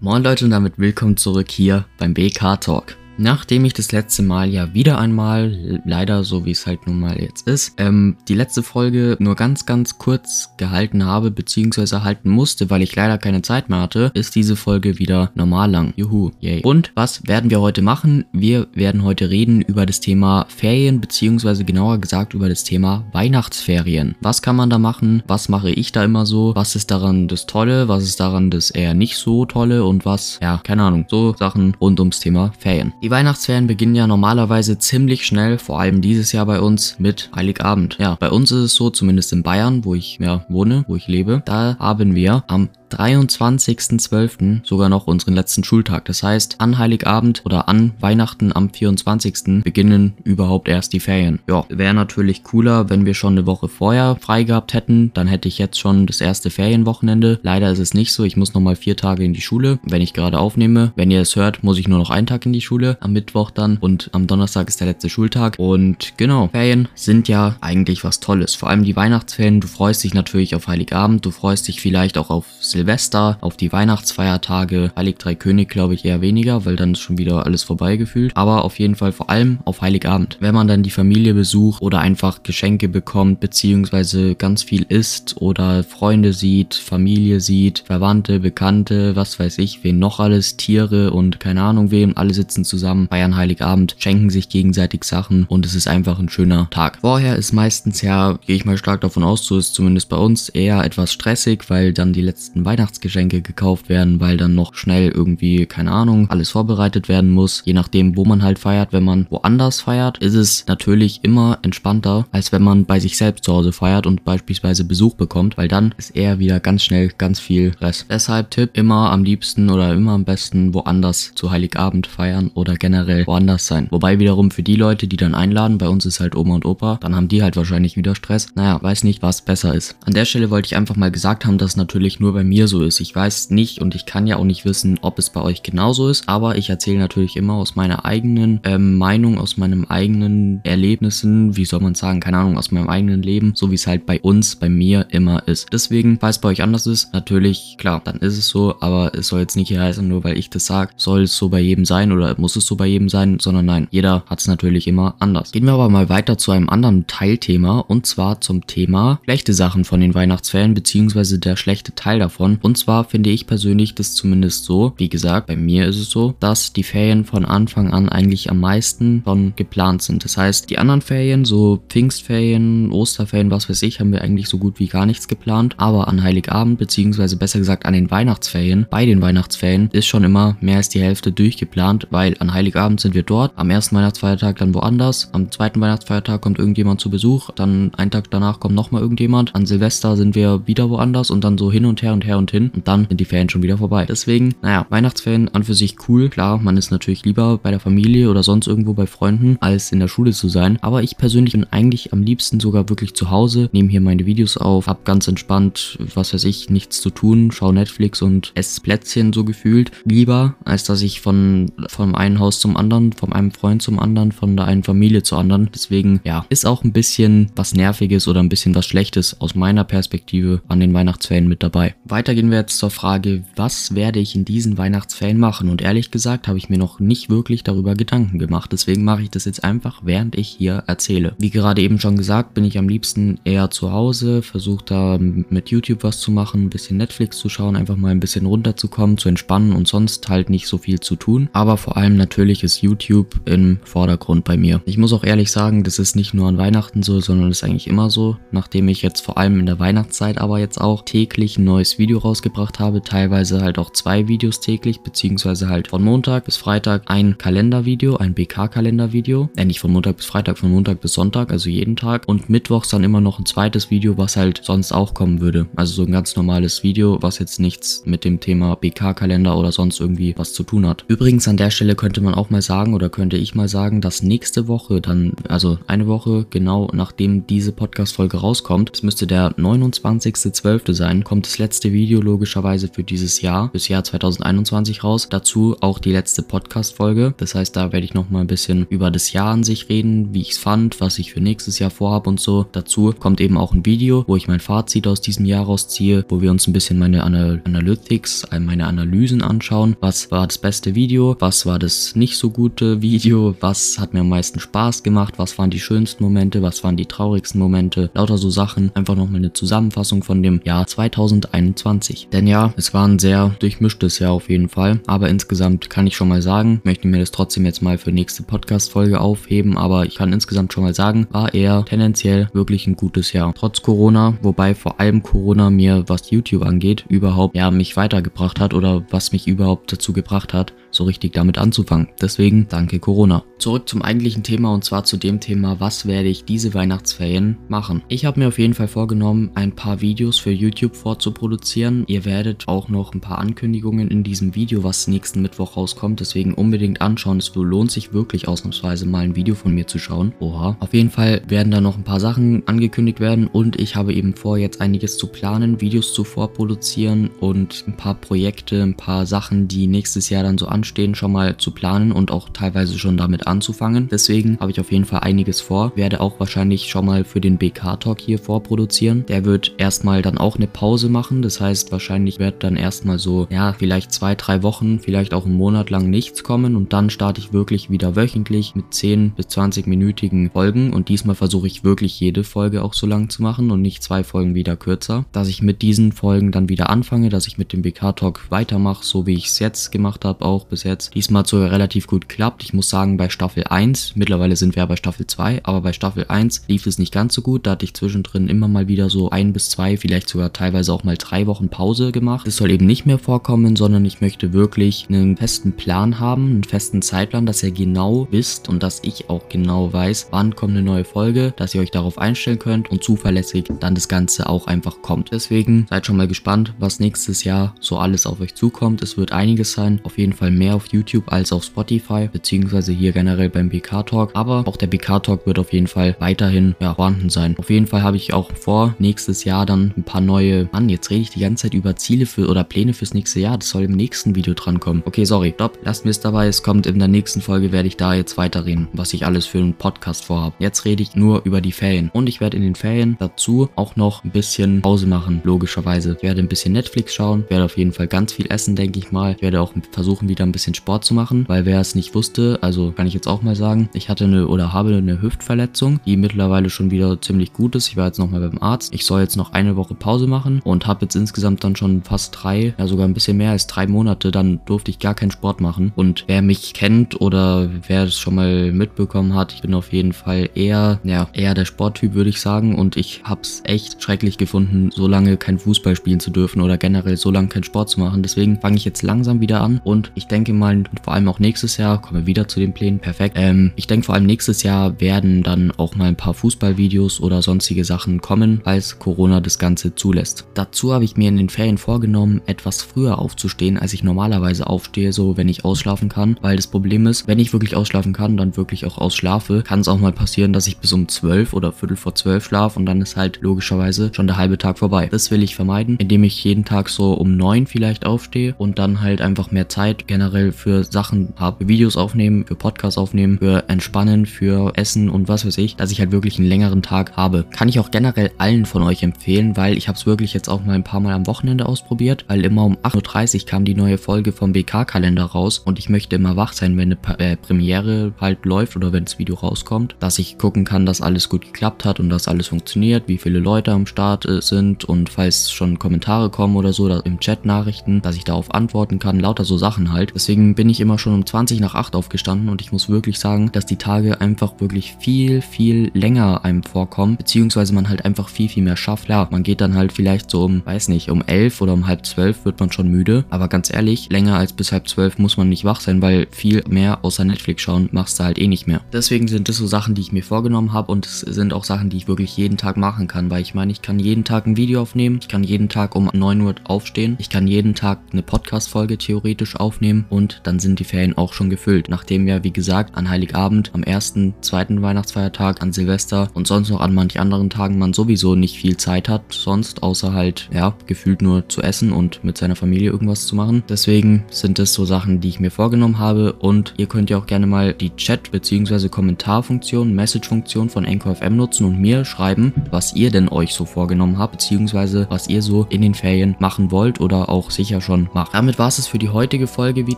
Moin Leute und damit willkommen zurück hier beim BK Talk. Nachdem ich das letzte Mal ja wieder einmal, leider so wie es halt nun mal jetzt ist, ähm, die letzte Folge nur ganz, ganz kurz gehalten habe, beziehungsweise halten musste, weil ich leider keine Zeit mehr hatte, ist diese Folge wieder normal lang. Juhu, yay. Und was werden wir heute machen? Wir werden heute reden über das Thema Ferien, beziehungsweise genauer gesagt über das Thema Weihnachtsferien. Was kann man da machen? Was mache ich da immer so? Was ist daran das Tolle? Was ist daran das eher nicht so Tolle? Und was, ja, keine Ahnung, so Sachen rund ums Thema Ferien. Die Weihnachtsferien beginnen ja normalerweise ziemlich schnell, vor allem dieses Jahr bei uns mit Heiligabend. Ja, bei uns ist es so, zumindest in Bayern, wo ich ja wohne, wo ich lebe, da haben wir am 23.12. sogar noch unseren letzten Schultag. Das heißt, an Heiligabend oder an Weihnachten am 24. beginnen überhaupt erst die Ferien. Ja, wäre natürlich cooler, wenn wir schon eine Woche vorher frei gehabt hätten. Dann hätte ich jetzt schon das erste Ferienwochenende. Leider ist es nicht so. Ich muss nochmal vier Tage in die Schule, wenn ich gerade aufnehme. Wenn ihr es hört, muss ich nur noch einen Tag in die Schule. Am Mittwoch dann und am Donnerstag ist der letzte Schultag. Und genau, Ferien sind ja eigentlich was Tolles. Vor allem die Weihnachtsferien. Du freust dich natürlich auf Heiligabend. Du freust dich vielleicht auch auf Silvester, auf die Weihnachtsfeiertage, Heilig Drei König glaube ich eher weniger, weil dann ist schon wieder alles vorbei gefühlt. Aber auf jeden Fall vor allem auf Heiligabend. Wenn man dann die Familie besucht oder einfach Geschenke bekommt, beziehungsweise ganz viel isst oder Freunde sieht, Familie sieht, Verwandte, Bekannte, was weiß ich, wen noch alles, Tiere und keine Ahnung wem, alle sitzen zusammen, feiern Heiligabend, schenken sich gegenseitig Sachen und es ist einfach ein schöner Tag. Vorher ist meistens ja, gehe ich mal stark davon aus, so ist zumindest bei uns eher etwas stressig, weil dann die letzten Weihnachtsgeschenke gekauft werden, weil dann noch schnell irgendwie, keine Ahnung, alles vorbereitet werden muss. Je nachdem, wo man halt feiert. Wenn man woanders feiert, ist es natürlich immer entspannter, als wenn man bei sich selbst zu Hause feiert und beispielsweise Besuch bekommt, weil dann ist eher wieder ganz schnell ganz viel Rest. Deshalb Tipp, immer am liebsten oder immer am besten woanders zu Heiligabend feiern oder generell woanders sein. Wobei wiederum für die Leute, die dann einladen, bei uns ist halt Oma und Opa, dann haben die halt wahrscheinlich wieder Stress. Naja, weiß nicht, was besser ist. An der Stelle wollte ich einfach mal gesagt haben, dass natürlich nur bei mir so ist. Ich weiß nicht und ich kann ja auch nicht wissen, ob es bei euch genauso ist, aber ich erzähle natürlich immer aus meiner eigenen ähm, Meinung, aus meinem eigenen Erlebnissen, wie soll man sagen, keine Ahnung, aus meinem eigenen Leben, so wie es halt bei uns, bei mir immer ist. Deswegen, falls bei euch anders ist, natürlich, klar, dann ist es so, aber es soll jetzt nicht hier heißen, nur weil ich das sage, soll es so bei jedem sein oder muss es so bei jedem sein, sondern nein, jeder hat es natürlich immer anders. Gehen wir aber mal weiter zu einem anderen Teilthema und zwar zum Thema schlechte Sachen von den Weihnachtsferien, beziehungsweise der schlechte Teil davon. Und zwar finde ich persönlich das zumindest so, wie gesagt, bei mir ist es so, dass die Ferien von Anfang an eigentlich am meisten schon geplant sind. Das heißt, die anderen Ferien, so Pfingstferien, Osterferien, was weiß ich, haben wir eigentlich so gut wie gar nichts geplant. Aber an Heiligabend, beziehungsweise besser gesagt an den Weihnachtsferien, bei den Weihnachtsferien ist schon immer mehr als die Hälfte durchgeplant, weil an Heiligabend sind wir dort, am ersten Weihnachtsfeiertag dann woanders, am zweiten Weihnachtsfeiertag kommt irgendjemand zu Besuch, dann einen Tag danach kommt nochmal irgendjemand, an Silvester sind wir wieder woanders und dann so hin und her und her und hin und dann sind die Ferien schon wieder vorbei. Deswegen, naja, Weihnachtsferien an für sich cool. Klar, man ist natürlich lieber bei der Familie oder sonst irgendwo bei Freunden, als in der Schule zu sein. Aber ich persönlich bin eigentlich am liebsten sogar wirklich zu Hause, nehme hier meine Videos auf, hab ganz entspannt, was weiß ich, nichts zu tun, schau Netflix und esse Plätzchen so gefühlt. Lieber, als dass ich von, von einem Haus zum anderen, von einem Freund zum anderen, von der einen Familie zur anderen. Deswegen, ja, ist auch ein bisschen was Nerviges oder ein bisschen was Schlechtes aus meiner Perspektive an den Weihnachtsferien mit dabei. Weiter gehen wir jetzt zur Frage, was werde ich in diesen Weihnachtsferien machen? Und ehrlich gesagt habe ich mir noch nicht wirklich darüber Gedanken gemacht. Deswegen mache ich das jetzt einfach, während ich hier erzähle. Wie gerade eben schon gesagt, bin ich am liebsten eher zu Hause, versuche da mit YouTube was zu machen, ein bisschen Netflix zu schauen, einfach mal ein bisschen runterzukommen, zu entspannen und sonst halt nicht so viel zu tun. Aber vor allem natürlich ist YouTube im Vordergrund bei mir. Ich muss auch ehrlich sagen, das ist nicht nur an Weihnachten so, sondern ist eigentlich immer so, nachdem ich jetzt vor allem in der Weihnachtszeit aber jetzt auch täglich ein neues Video rausgebracht habe, teilweise halt auch zwei Videos täglich, beziehungsweise halt von Montag bis Freitag ein Kalendervideo, ein BK-Kalendervideo, äh nicht von Montag bis Freitag, von Montag bis Sonntag, also jeden Tag und mittwochs dann immer noch ein zweites Video, was halt sonst auch kommen würde, also so ein ganz normales Video, was jetzt nichts mit dem Thema BK-Kalender oder sonst irgendwie was zu tun hat. Übrigens an der Stelle könnte man auch mal sagen oder könnte ich mal sagen, dass nächste Woche dann, also eine Woche genau nachdem diese Podcast-Folge rauskommt, es müsste der 29.12. sein, kommt das letzte Video Video logischerweise für dieses Jahr, bis Jahr 2021 raus. Dazu auch die letzte Podcast-Folge. Das heißt, da werde ich nochmal ein bisschen über das Jahr an sich reden, wie ich es fand, was ich für nächstes Jahr vorhabe und so. Dazu kommt eben auch ein Video, wo ich mein Fazit aus diesem Jahr rausziehe, wo wir uns ein bisschen meine Anal Analytics, meine Analysen anschauen. Was war das beste Video? Was war das nicht so gute Video? Was hat mir am meisten Spaß gemacht? Was waren die schönsten Momente? Was waren die traurigsten Momente? Lauter so Sachen. Einfach nochmal eine Zusammenfassung von dem Jahr 2021. Denn ja, es war ein sehr durchmischtes Jahr auf jeden Fall. Aber insgesamt kann ich schon mal sagen, möchte mir das trotzdem jetzt mal für nächste Podcast-Folge aufheben. Aber ich kann insgesamt schon mal sagen, war eher tendenziell wirklich ein gutes Jahr. Trotz Corona, wobei vor allem Corona mir, was YouTube angeht, überhaupt ja mich weitergebracht hat oder was mich überhaupt dazu gebracht hat, so richtig damit anzufangen. Deswegen danke Corona. Zurück zum eigentlichen Thema und zwar zu dem Thema, was werde ich diese Weihnachtsferien machen. Ich habe mir auf jeden Fall vorgenommen, ein paar Videos für YouTube vorzuproduzieren. Ihr werdet auch noch ein paar Ankündigungen in diesem Video, was nächsten Mittwoch rauskommt, deswegen unbedingt anschauen. Es lohnt sich wirklich ausnahmsweise mal ein Video von mir zu schauen. Oha. Auf jeden Fall werden da noch ein paar Sachen angekündigt werden und ich habe eben vor, jetzt einiges zu planen, Videos zu vorproduzieren und ein paar Projekte, ein paar Sachen, die nächstes Jahr dann so anstehen, schon mal zu planen und auch teilweise schon damit anzufangen. Deswegen habe ich auf jeden Fall einiges vor. Werde auch wahrscheinlich schon mal für den BK-Talk hier vorproduzieren. Der wird erstmal dann auch eine Pause machen. Das heißt, wahrscheinlich wird dann erstmal so, ja, vielleicht zwei, drei Wochen, vielleicht auch einen Monat lang nichts kommen und dann starte ich wirklich wieder wöchentlich mit 10 bis 20 minütigen Folgen und diesmal versuche ich wirklich jede Folge auch so lang zu machen und nicht zwei Folgen wieder kürzer. Dass ich mit diesen Folgen dann wieder anfange, dass ich mit dem BK-Talk weitermache, so wie ich es jetzt gemacht habe, auch bis jetzt. Diesmal sogar relativ gut geklappt. Ich muss sagen, bei Staffel 1, mittlerweile sind wir ja bei Staffel 2, aber bei Staffel 1 lief es nicht ganz so gut. Da hatte ich zwischendrin immer mal wieder so ein bis zwei, vielleicht sogar teilweise auch mal drei Wochen Pause gemacht. Das soll eben nicht mehr vorkommen, sondern ich möchte wirklich einen festen Plan haben, einen festen Zeitplan, dass ihr genau wisst und dass ich auch genau weiß, wann kommt eine neue Folge, dass ihr euch darauf einstellen könnt und zuverlässig dann das Ganze auch einfach kommt. Deswegen seid schon mal gespannt, was nächstes Jahr so alles auf euch zukommt. Es wird einiges sein, auf jeden Fall mehr auf YouTube als auf Spotify, beziehungsweise hier generell beim BK Talk. Aber auch der BK Talk wird auf jeden Fall weiterhin ja, vorhanden sein. Auf jeden Fall habe ich auch vor, nächstes Jahr dann ein paar neue. Mann, jetzt rede ich die ganze Zeit über Ziele für oder Pläne fürs nächste Jahr. Das soll im nächsten Video drankommen. Okay, sorry, stopp. Lasst mir es dabei. Es kommt in der nächsten Folge, werde ich da jetzt weiterreden, was ich alles für einen Podcast vorhabe. Jetzt rede ich nur über die Ferien. Und ich werde in den Ferien dazu auch noch ein bisschen Pause machen, logischerweise. Ich werde ein bisschen Netflix schauen, werde auf jeden Fall ganz viel essen, denke ich mal. Ich werde auch versuchen, wieder ein bisschen Sport zu machen, weil wer es nicht wusste, also kann ich jetzt auch mal sagen, ich hatte eine oder habe eine Hüftverletzung, die mittlerweile schon wieder ziemlich gut ist. Ich war jetzt nochmal beim Arzt. Ich soll jetzt noch eine Woche Pause machen und habe jetzt insgesamt dann schon fast drei, ja sogar ein bisschen mehr als drei Monate, dann durfte ich gar keinen Sport machen. Und wer mich kennt oder wer es schon mal mitbekommen hat, ich bin auf jeden Fall eher, ja, eher der Sporttyp, würde ich sagen. Und ich habe es echt schrecklich gefunden, so lange kein Fußball spielen zu dürfen oder generell so lange keinen Sport zu machen. Deswegen fange ich jetzt langsam wieder an und ich denke mal, vor allem auch nächstes Jahr, kommen wir wieder zu den Plänen, perfekt. Ähm, ich denke vor allem nächstes Jahr werden dann auch mal ein paar Fußballvideos oder sonstige Sachen kommen, falls Corona das Ganze zulässt. Dazu habe ich mir in den Ferien vorgenommen, etwas früher aufzustehen, als ich normalerweise aufstehe, so wenn ich ausschlafen kann, weil das Problem ist, wenn ich wirklich ausschlafen kann, dann wirklich auch ausschlafe, kann es auch mal passieren, dass ich bis um 12 oder Viertel vor 12 schlafe und dann ist halt logischerweise schon der halbe Tag vorbei. Das will ich vermeiden, indem ich jeden Tag so um 9 vielleicht aufstehe und dann halt einfach mehr Zeit generell für Sachen habe, Videos aufnehmen, für Podcasts aufnehmen, für Entspannen, für Essen und was weiß ich, dass ich halt wirklich einen längeren Tag habe. Kann ich auch generell allen von euch empfehlen, weil ich habe es wirklich jetzt auch mal ein paar Mal am Wochenende ausprobiert, weil immer um 8.30 Uhr kam die neue Folge vom BK-Kalender raus und ich möchte immer wach sein, wenn eine äh, Premiere halt läuft oder wenn das Video rauskommt, dass ich gucken kann, dass alles gut geklappt hat und dass alles funktioniert, wie viele Leute am Start äh, sind und falls schon Kommentare kommen oder so, im Chat Nachrichten, dass ich darauf antworten kann, lauter so Sachen halt. Deswegen bin ich immer schon um 20 nach 8 aufgestanden und ich muss wirklich sagen, dass die Tage einfach wirklich viel, viel länger einem vorkommen, beziehungsweise man halt einfach viel, viel mehr schafft. Ja, man geht dann halt vielleicht so um, weiß nicht, um 11 oder um halb 12 wird man schon müde, aber ganz ehrlich, länger als bis halb 12 muss man nicht wach sein, weil viel mehr außer Netflix schauen machst du halt eh nicht mehr. Deswegen sind das so Sachen, die ich mir vorgenommen habe und es sind auch Sachen, die ich wirklich jeden Tag machen kann, weil ich meine, ich kann jeden Tag ein Video aufnehmen, ich kann jeden Tag um 9 Uhr aufstehen, ich kann jeden Tag eine Podcast-Folge theoretisch aufnehmen und dann sind die Ferien auch schon gefüllt. Nachdem ja, wie gesagt, an Heiligabend, am ersten, zweiten Weihnachtsfeiertag, an Silvester und sonst noch an manch anderen Tagen man sowieso nicht viel Zeit hat, sonst außer halt, ja, gefühlt nur zu essen und mit seiner Familie irgendwas zu machen. Deswegen sind es so Sachen, die ich mir vorgenommen habe und ihr könnt ja auch gerne mal die Chat- bzw. Kommentarfunktion, Message-Funktion von Anchor nutzen und mir schreiben, was ihr denn euch so vorgenommen habt, beziehungsweise was ihr so in den Ferien machen wollt oder auch sicher schon macht. Damit war es für die heutige Folge wieder.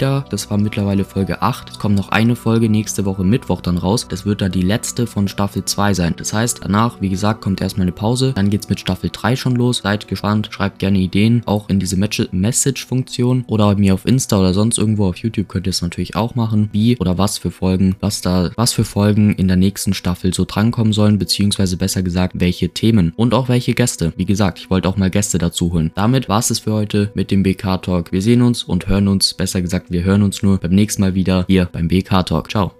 Das war mittlerweile Folge 8. Es kommt noch eine Folge nächste Woche Mittwoch dann raus. Das wird dann die letzte von Staffel 2 sein. Das heißt, danach, wie gesagt, kommt erstmal eine Pause. Dann geht es mit Staffel 3 schon los. Seid gespannt, schreibt gerne Ideen, auch in diese Message-Funktion oder mir auf Insta oder sonst irgendwo auf YouTube könnt ihr es natürlich auch machen. Wie oder was für Folgen, was da, was für Folgen in der nächsten Staffel so drankommen sollen, beziehungsweise besser gesagt, welche Themen und auch welche Gäste. Wie gesagt, ich wollte auch mal Gäste dazu holen. Damit war es für heute mit dem BK Talk. Wir sehen uns und hören uns, besser gesagt, wir hören uns nur beim nächsten Mal wieder hier beim BK Talk. Ciao.